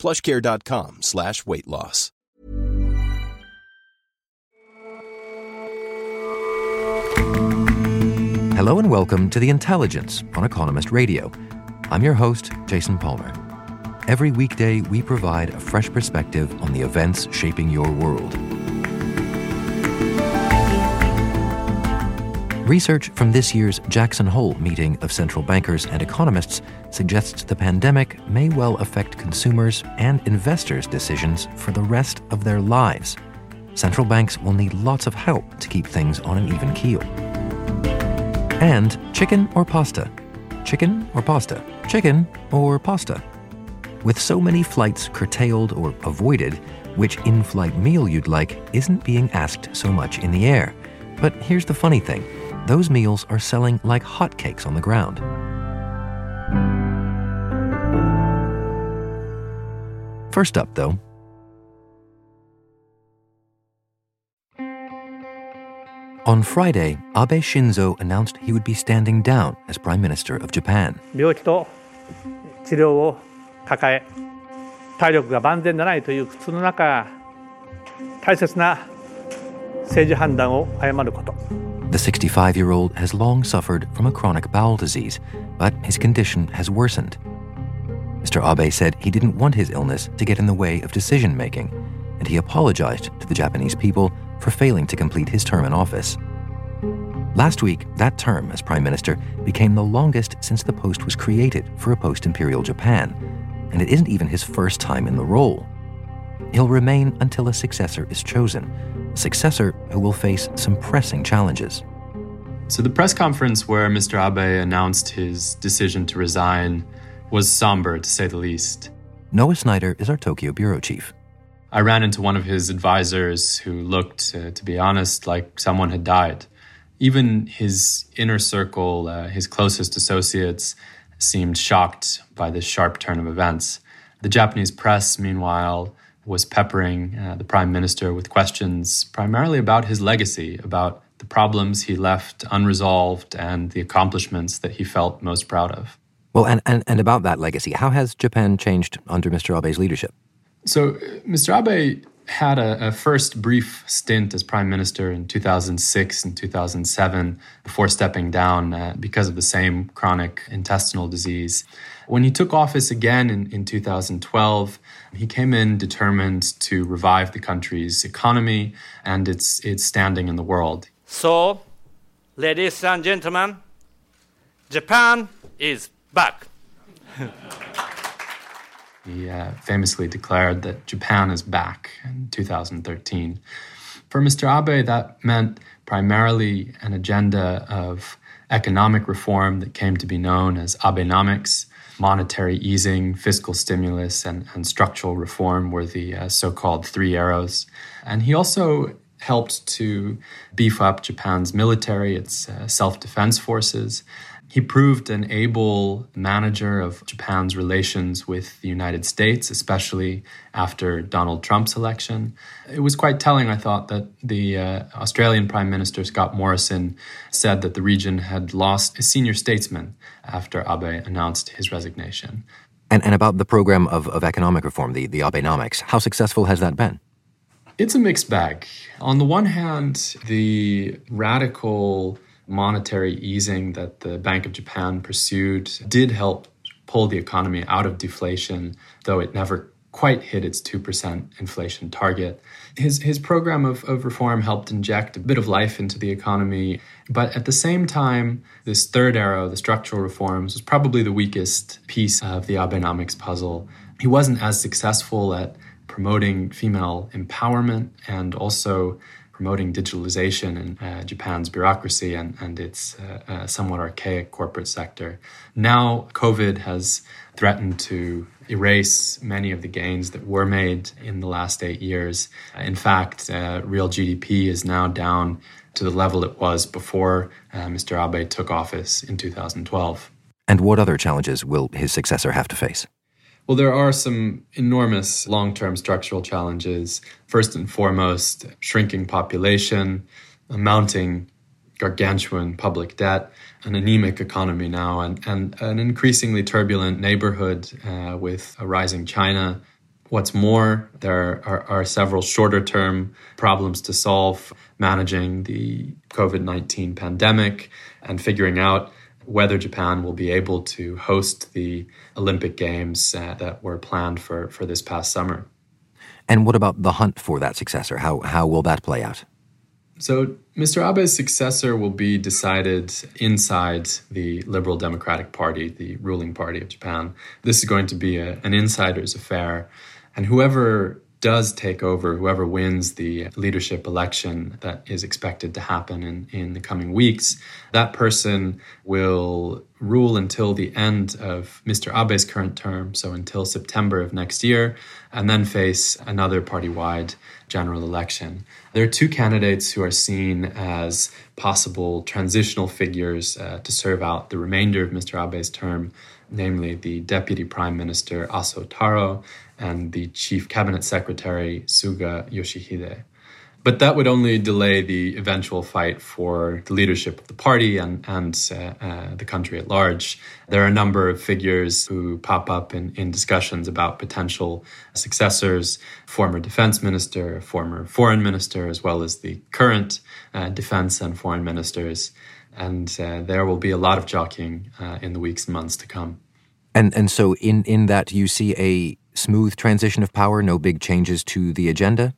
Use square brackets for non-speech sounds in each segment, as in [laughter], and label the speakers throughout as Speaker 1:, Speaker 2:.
Speaker 1: plushcare.com slash weight loss.
Speaker 2: Hello and welcome to The Intelligence on Economist Radio. I'm your host, Jason Palmer. Every weekday, we provide a fresh perspective on the events shaping your world. Research from this year's Jackson Hole meeting of central bankers and economists suggests the pandemic may well affect consumers and investors' decisions for the rest of their lives. Central banks will need lots of help to keep things on an even keel. And chicken or pasta? Chicken or pasta? Chicken or pasta? With so many flights curtailed or avoided, which in flight meal you'd like isn't being asked so much in the air. But here's the funny thing those meals are selling like hotcakes on the ground. First up, though, On Friday, Abe Shinzo announced he would be standing down as Prime Minister of Japan. The 65 year old has long suffered from a chronic bowel disease, but his condition has worsened. Mr. Abe said he didn't want his illness to get in the way of decision making, and he apologized to the Japanese people for failing to complete his term in office. Last week, that term as Prime Minister became the longest since the post was created for a post imperial Japan, and it isn't even his first time in the role. He'll remain until a successor is chosen, a successor who will face some pressing challenges.
Speaker 3: So, the press conference where Mr. Abe announced his decision to resign was somber, to say the least.
Speaker 2: Noah Sneider is our Tokyo bureau chief.
Speaker 3: I ran into one of his advisors who looked, uh, to be honest, like someone had died. Even his inner circle, uh, his closest associates, seemed shocked by this sharp turn of events. The Japanese press, meanwhile, was peppering uh, the prime minister with questions primarily about his legacy, about the problems he left unresolved, and the accomplishments that he felt most proud of.
Speaker 2: Well, and, and, and about that legacy, how has Japan changed under Mr. Abe's leadership?
Speaker 3: So, Mr. Abe had a, a, first brief stint as prime minister in 2006 and 2007 before stepping down uh, because of the same chronic intestinal disease. When he took office again in, in 2012, he came in determined to revive the country's economy and its, its standing in the world.
Speaker 4: So, ladies and gentlemen, Japan is back. [laughs]
Speaker 3: He uh, famously declared that Japan is back in 2013. For Mr. Abe, that meant primarily an agenda of economic reform that came to be known as Abenomics. Monetary easing, fiscal stimulus, and, and structural reform were the uh, so called three arrows. And he also helped to beef up Japan's military, its uh, self defense forces, he proved an able manager of Japan's relations with the United States, especially after Donald Trump's election. It was quite telling, I thought, that the uh, Australian Prime Minister Scott Morrison said that the region had lost a senior statesman after Abe announced his resignation.
Speaker 2: And, and about the program of, of economic reform, the, the Abenomics, how successful has that been?
Speaker 3: It's a mixed bag. On the one hand, the radical monetary easing that the Bank of Japan pursued did help pull the economy out of deflation, though it never quite hit its 2% inflation target. His, his program of, of reform helped inject a bit of life into the economy, but at the same time, this third arrow, the structural reforms, was probably the weakest piece of the Abenomics puzzle. He wasn't as successful at promoting female empowerment and also promoting digitalization in uh, Japan's bureaucracy and, and its uh, uh, somewhat archaic corporate sector. Now, COVID has threatened to erase many of the gains that were made in the last eight years. In fact, uh, real GDP is now down to the level it was before uh, Mr. Abe took office in 2012.
Speaker 2: And what other challenges will his successor have to face?
Speaker 3: Well, there are some enormous long term structural challenges. First and foremost, shrinking population, a mounting gargantuan public debt, an anemic economy now, and, and an increasingly turbulent neighborhood uh, with a rising China. What's more, there are, are several shorter term problems to solve managing the COVID 19 pandemic and figuring out whether Japan will be able to host the Olympic Games uh, that were planned for, for this past summer.
Speaker 2: And what about the hunt for that successor? How, how will that play out?
Speaker 3: So, Mr. Abe's successor will be decided inside the Liberal Democratic Party, the ruling party of Japan. This is going to be a, an insider's affair. And whoever does take over, whoever wins the leadership election that is expected to happen in, in the coming weeks, that person will rule until the end of Mr. Abe's current term, so until September of next year, and then face another party wide general election. There are two candidates who are seen as possible transitional figures uh, to serve out the remainder of Mr. Abe's term, namely the Deputy Prime Minister Aso Taro and the Chief Cabinet Secretary Suga Yoshihide. But that would only delay the eventual fight for the leadership of the party and, and uh, uh, the country at large. There are a number of figures who pop up in, in discussions about potential successors former defense minister, former foreign minister, as well as the current uh, defense and foreign ministers. And uh, there will be a lot of jockeying uh, in the weeks and months to come.
Speaker 2: And, and so, in, in that, you see a smooth transition of power, no big changes to the agenda?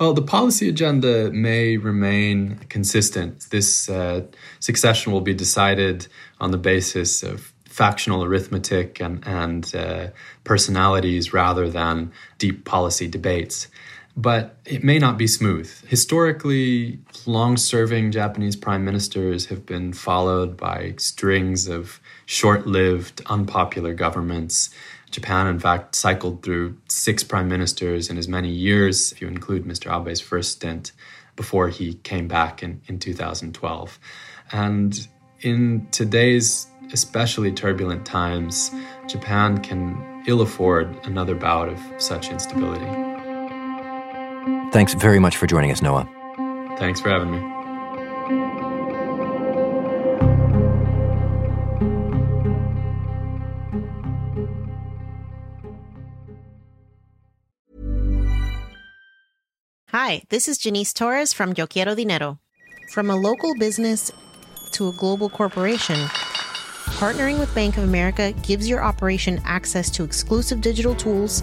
Speaker 3: Well, the policy agenda may remain consistent. This uh, succession will be decided on the basis of factional arithmetic and, and uh, personalities rather than deep policy debates. But it may not be smooth. Historically, long serving Japanese prime ministers have been followed by strings of short lived, unpopular governments Japan, in fact, cycled through six prime ministers in as many years, if you include Mr. Abe's first stint, before he came back in, in 2012. And in today's especially turbulent times, Japan can ill afford another bout of such instability.
Speaker 2: Thanks very much for joining us, Noah.
Speaker 3: Thanks for having me.
Speaker 5: Hi, this is Janice Torres from Yo Quiero Dinero. From a local business to a global corporation, partnering with Bank of America gives your operation access to exclusive digital tools,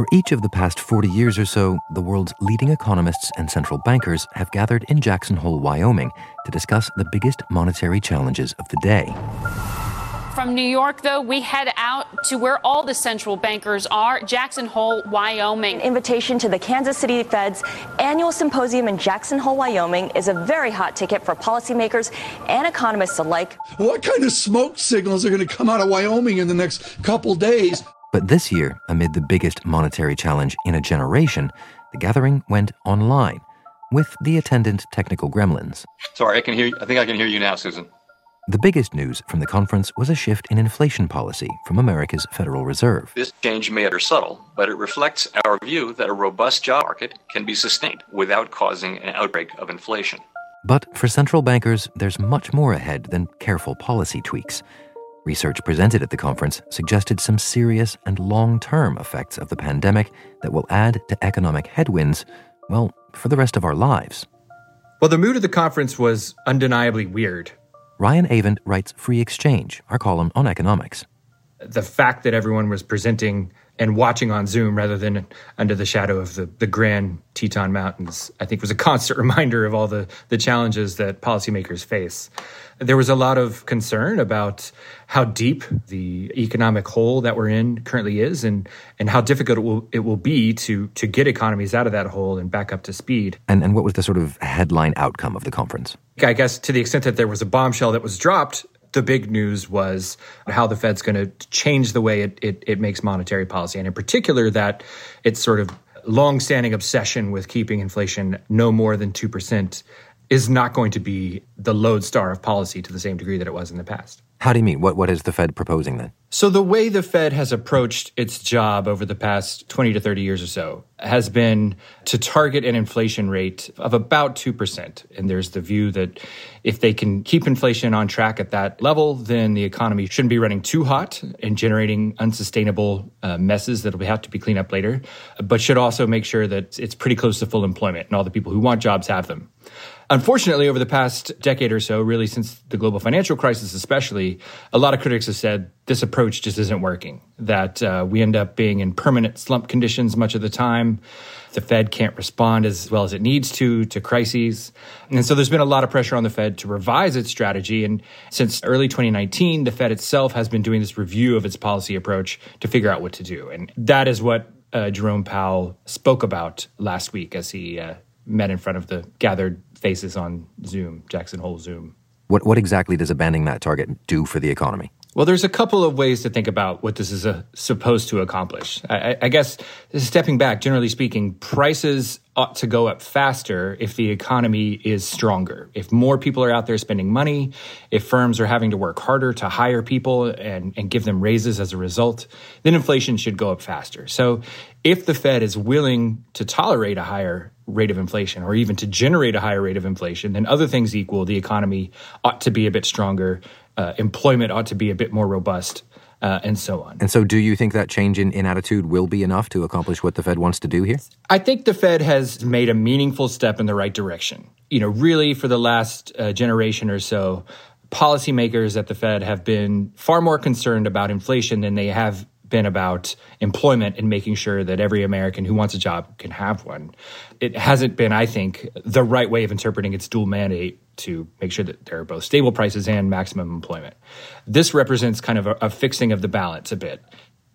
Speaker 2: For each of the past 40 years or so, the world's leading economists and central bankers have gathered in Jackson Hole, Wyoming to discuss the biggest monetary challenges of the day.
Speaker 6: From New York, though, we head out to where all the central bankers are Jackson Hole, Wyoming.
Speaker 7: An invitation to the Kansas City Fed's annual symposium in Jackson Hole, Wyoming is a very hot ticket for policymakers and economists alike.
Speaker 8: What kind of smoke signals are going to come out of Wyoming in the next couple days?
Speaker 2: But this year, amid the biggest monetary challenge in a generation, the gathering went online with the attendant technical gremlins.
Speaker 9: Sorry, I can hear you. I think I can hear you now, Susan.
Speaker 2: The biggest news from the conference was a shift in inflation policy from America's Federal Reserve.
Speaker 9: This change may appear subtle, but it reflects our view that a robust job market can be sustained without causing an outbreak of inflation.
Speaker 2: But for central bankers, there's much more ahead than careful policy tweaks. Research presented at the conference suggested some serious and long term effects of the pandemic that will add to economic headwinds, well, for the rest of our lives.
Speaker 10: Well, the mood of the conference was undeniably weird.
Speaker 2: Ryan Avent writes Free Exchange, our column on economics.
Speaker 10: The fact that everyone was presenting and watching on Zoom rather than under the shadow of the, the grand Teton Mountains, I think was a [laughs] constant reminder of all the, the challenges that policymakers face. There was a lot of concern about how deep the economic hole that we're in currently is and, and how difficult it will, it will be to, to get economies out of that hole and back up to speed.
Speaker 2: And, and what was the sort of headline outcome of the conference?
Speaker 10: I guess to the extent that there was a bombshell that was dropped, the big news was how the Fed's going to change the way it, it, it, makes monetary policy, and in particular, that its sort of long-standing obsession with keeping inflation no more than two percent is not going to be the lodestar of policy to the same degree that it was in the past.
Speaker 2: How do you mean? What, what is the Fed proposing then?
Speaker 10: So, the way the Fed has approached its job over the past 20 to 30 years or so has been to target an inflation rate of about 2%. And there's the view that if they can keep inflation on track at that level, then the economy shouldn't be running too hot and generating unsustainable uh, messes that'll have to be cleaned up later, but should also make sure that it's pretty close to full employment and all the people who want jobs have them. Unfortunately, over the past decade or so, really since the global financial crisis, especially, a lot of critics have said this approach just isn't working, that uh, we end up being in permanent slump conditions much of the time. The Fed can't respond as well as it needs to to crises. And so there's been a lot of pressure on the Fed to revise its strategy. And since early 2019, the Fed itself has been doing this review of its policy approach to figure out what to do. And that is what uh, Jerome Powell spoke about last week as he uh, met in front of the gathered faces on Zoom, Jackson Hole Zoom.
Speaker 2: What, what exactly does abandoning that target do for the economy?
Speaker 10: Well, there's a couple of ways to think about what this is a, uh, supposed to accomplish. I, I, guess stepping back, generally speaking, prices ought to go up faster if the economy is stronger. If more people are out there spending money, if firms are having to work harder to hire people and, and give them raises as a result, then inflation should go up faster. So if the Fed is willing to tolerate a higher rate of inflation or even to generate a higher rate of inflation, then other things equal, the economy ought to be a bit stronger, uh, employment ought to be a bit more robust. Uh, and so on.
Speaker 2: And so, do you think that change in, in attitude will be enough to accomplish what the Fed wants to do here?
Speaker 10: I think the Fed has made a meaningful step in the right direction. You know, really, for the last uh, generation or so, policymakers at the Fed have been far more concerned about inflation than they have been about employment and making sure that every American who wants a job can have one. It hasn't been, I think, the right way of interpreting its dual mandate to make sure that there are both stable prices and maximum employment. This represents kind of a, a fixing of the balance a bit.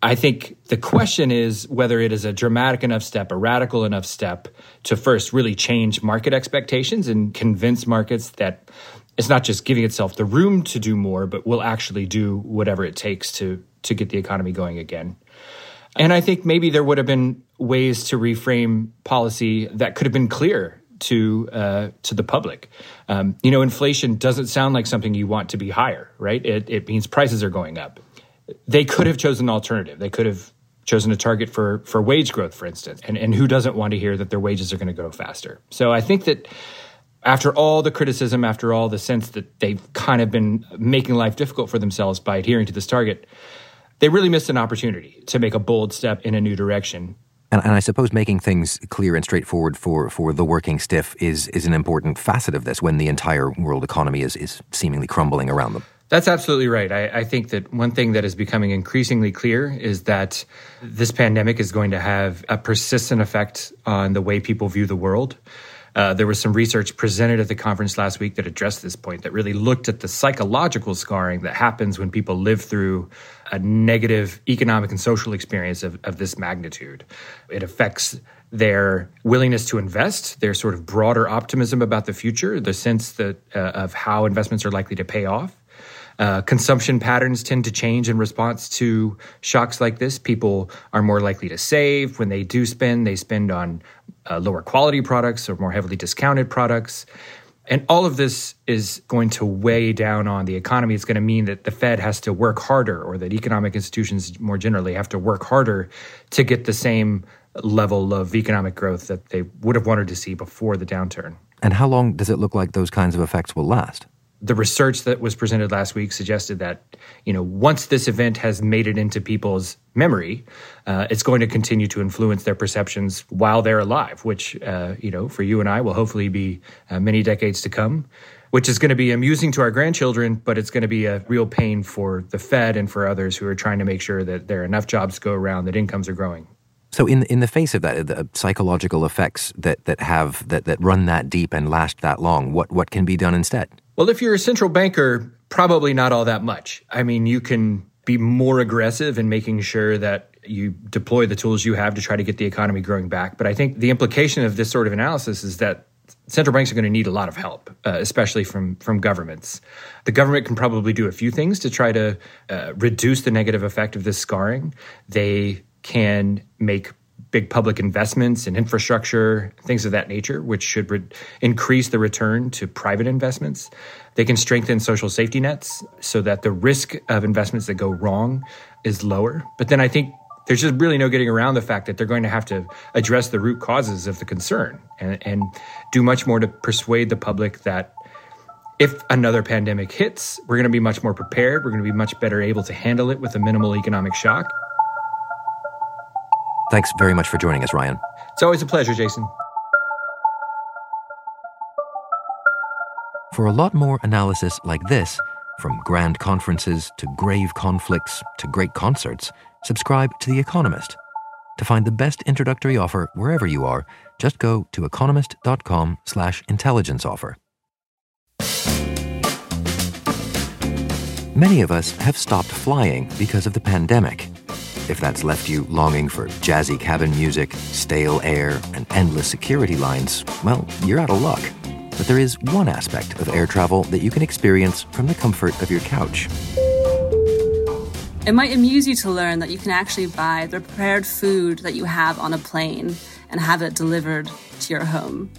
Speaker 10: I think the question is whether it is a dramatic enough step, a radical enough step to first really change market expectations and convince markets that it's not just giving itself the room to do more, but will actually do whatever it takes to to get the economy going again. And I think maybe there would have been ways to reframe policy that could have been clear to uh, to the public. Um, you know, inflation doesn't sound like something you want to be higher, right? It, it means prices are going up. They could have chosen an alternative. They could have chosen a target for for wage growth, for instance. And and who doesn't want to hear that their wages are going to go faster? So I think that after all the criticism, after all the sense that they've kind of been making life difficult for themselves by adhering to this target, they really missed an opportunity to make a bold step in a new direction.
Speaker 2: And, and, I suppose making things clear and straightforward for, for the working stiff is, is an important facet of this when the entire world economy is, is seemingly crumbling around them.
Speaker 10: That's absolutely right. I, I, think that one thing that is becoming increasingly clear is that this pandemic is going to have a persistent effect on the way people view the world. Uh, there was some research presented at the conference last week that addressed this point, that really looked at the psychological scarring that happens when people live through a negative economic and social experience of, of this magnitude. It affects their willingness to invest, their sort of broader optimism about the future, the sense that uh, of how investments are likely to pay off. Uh, consumption patterns tend to change in response to shocks like this. People are more likely to save. When they do spend, they spend on uh, lower quality products or more heavily discounted products. And all of this is going to weigh down on the economy. It's going to mean that the Fed has to work harder, or that economic institutions more generally have to work harder to get the same level of economic growth that they would have wanted to see before the downturn.
Speaker 2: And how long does it look like those kinds of effects will last?
Speaker 10: The research that was presented last week suggested that you know once this event has made it into people's memory, uh, it's going to continue to influence their perceptions while they're alive, which uh, you know for you and I will hopefully be uh, many decades to come which is going to be amusing to our grandchildren, but it's going to be a real pain for the Fed and for others who are trying to make sure that there are enough jobs to go around, that incomes are growing.
Speaker 2: So, in in the face of that, the psychological effects that that have that that run that deep and last that long, what what can be done instead?
Speaker 10: Well, if you're a central banker, probably not all that much. I mean, you can be more aggressive in making sure that you deploy the tools you have to try to get the economy growing back. But I think the implication of this sort of analysis is that central banks are going to need a lot of help, uh, especially from from governments. The government can probably do a few things to try to uh, reduce the negative effect of this scarring. They can make big public investments in infrastructure, things of that nature, which should re- increase the return to private investments. They can strengthen social safety nets so that the risk of investments that go wrong is lower. But then I think there's just really no getting around the fact that they're going to have to address the root causes of the concern and, and do much more to persuade the public that if another pandemic hits, we're going to be much more prepared. We're going to be much better able to handle it with a minimal economic shock.
Speaker 2: Thanks very much for joining us, Ryan.
Speaker 10: It's always a pleasure, Jason.
Speaker 2: For a lot more analysis like this, from grand conferences to grave conflicts to great concerts, subscribe to The Economist. To find the best introductory offer wherever you are, just go to economist.com slash intelligence offer. Many of us have stopped flying because of the pandemic. If that's left you longing for jazzy cabin music, stale air, and endless security lines, well, you're out of luck. But there is one aspect of air travel that you can experience from the comfort of your couch.
Speaker 11: It might amuse you to learn that you can actually buy the prepared food that you have on a plane and have it delivered to your home.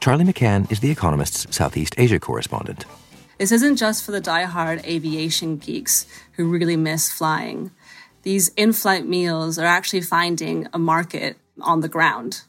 Speaker 2: Charlie McCann is The Economist's Southeast Asia correspondent.
Speaker 11: This isn't just for the die-hard aviation geeks who really miss flying. These in flight meals are actually finding a market on the ground.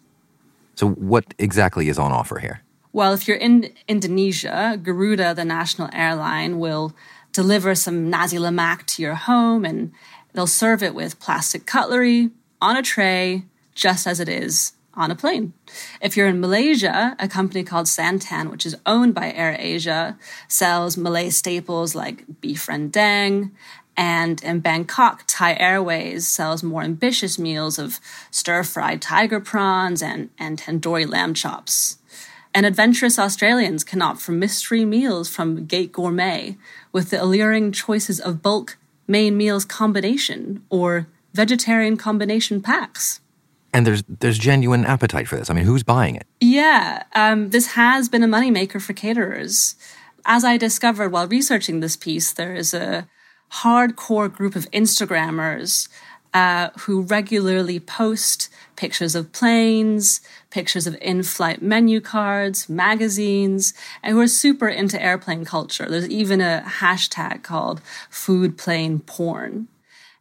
Speaker 2: So, what exactly is on offer here?
Speaker 11: Well, if you're in Indonesia, Garuda, the national airline, will deliver some nasi lemak to your home and they'll serve it with plastic cutlery on a tray, just as it is on a plane. If you're in Malaysia, a company called Santan, which is owned by AirAsia, sells Malay staples like beef rendang. And in Bangkok, Thai Airways sells more ambitious meals of stir fried tiger prawns and, and tandoori lamb chops. And adventurous Australians can opt for mystery meals from Gate Gourmet with the alluring choices of bulk main meals combination or vegetarian combination packs.
Speaker 2: And there's there's genuine appetite for this. I mean, who's buying it?
Speaker 11: Yeah, um, this has been a moneymaker for caterers. As I discovered while researching this piece, there is a hardcore group of Instagrammers uh, who regularly post pictures of planes, pictures of in flight menu cards, magazines, and who are super into airplane culture. There's even a hashtag called food plane porn.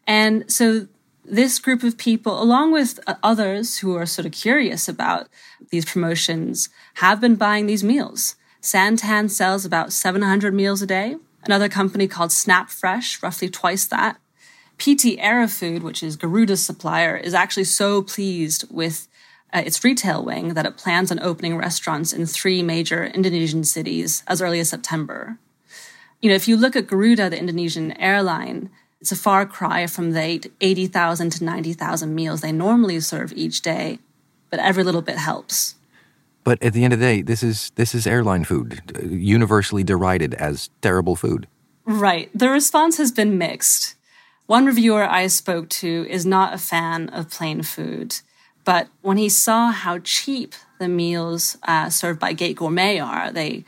Speaker 11: And so this group of people, along with others who are sort of curious about these promotions, have been buying these meals. Santan sells about 700 meals a day. Another company called Snap Fresh, roughly twice that. PT Aerofood, which is Garuda's supplier, is actually so pleased with uh, its retail wing that it plans on opening restaurants in three major Indonesian cities as early as September. You know, if you look at Garuda, the Indonesian airline, it's a far cry from the 80,000 to 90,000 meals they normally serve each day, but every little bit helps.
Speaker 2: But at the end of the day, this is this is airline food, universally derided as terrible food.
Speaker 11: Right. The response has been mixed. One reviewer I spoke to is not a fan of plane food, but when he saw how cheap the meals uh, served by Gate Gourmet are, they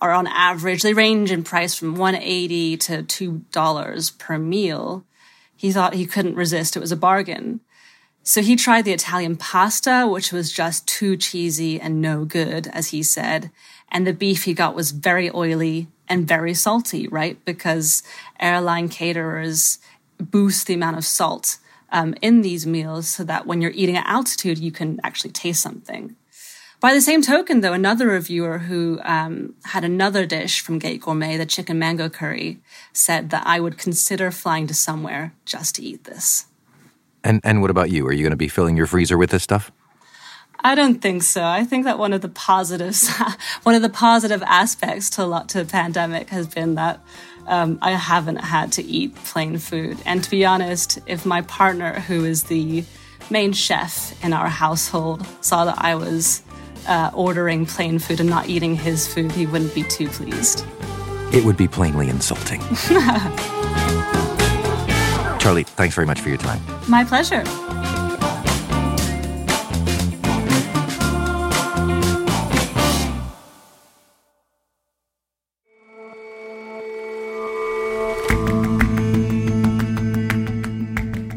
Speaker 11: are on average, they range in price from 180 to $2 per meal. He thought he couldn't resist. It was a bargain. So he tried the Italian pasta, which was just too cheesy and no good, as he said. And the beef he got was very oily and very salty, right? Because airline caterers boost the amount of salt um, in these meals so that when you're eating at altitude, you can actually taste something. By the same token, though, another reviewer who um, had another dish from Gate Gourmet, the chicken mango curry, said that I would consider flying to somewhere just to eat this.
Speaker 2: And and what about you? Are you going to be filling your freezer with this stuff?
Speaker 11: I don't think so. I think that one of the positives, [laughs] one of the positive aspects to a lot to the pandemic has been that um, I haven't had to eat plane food. And to be honest, if my partner, who is the main chef in our household, saw that I was uh, ordering plane food and not eating his food, he wouldn't be too pleased.
Speaker 2: It would be plainly insulting. [laughs] Charlie, thanks very much for your time.
Speaker 11: My pleasure.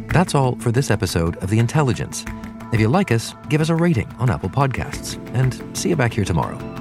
Speaker 2: That's all for this episode of The Intelligence. If you like us, give us a rating on Apple Podcasts, and see you back here tomorrow.